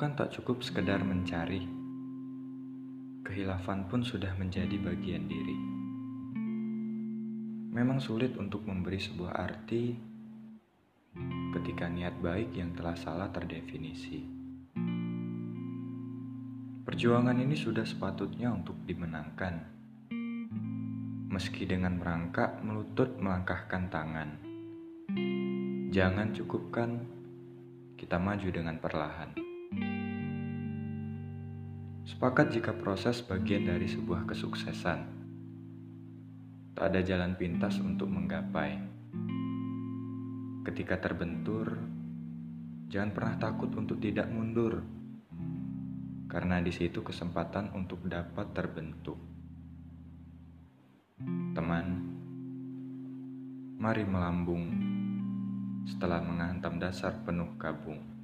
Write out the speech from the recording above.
kan tak cukup sekedar mencari. Kehilafan pun sudah menjadi bagian diri. Memang sulit untuk memberi sebuah arti ketika niat baik yang telah salah terdefinisi. Perjuangan ini sudah sepatutnya untuk dimenangkan. Meski dengan merangkak melutut melangkahkan tangan. Jangan cukupkan kita maju dengan perlahan. Sepakat jika proses bagian dari sebuah kesuksesan. Tak ada jalan pintas untuk menggapai. Ketika terbentur, jangan pernah takut untuk tidak mundur. Karena di situ kesempatan untuk dapat terbentuk. Teman, mari melambung setelah menghantam dasar penuh kabung.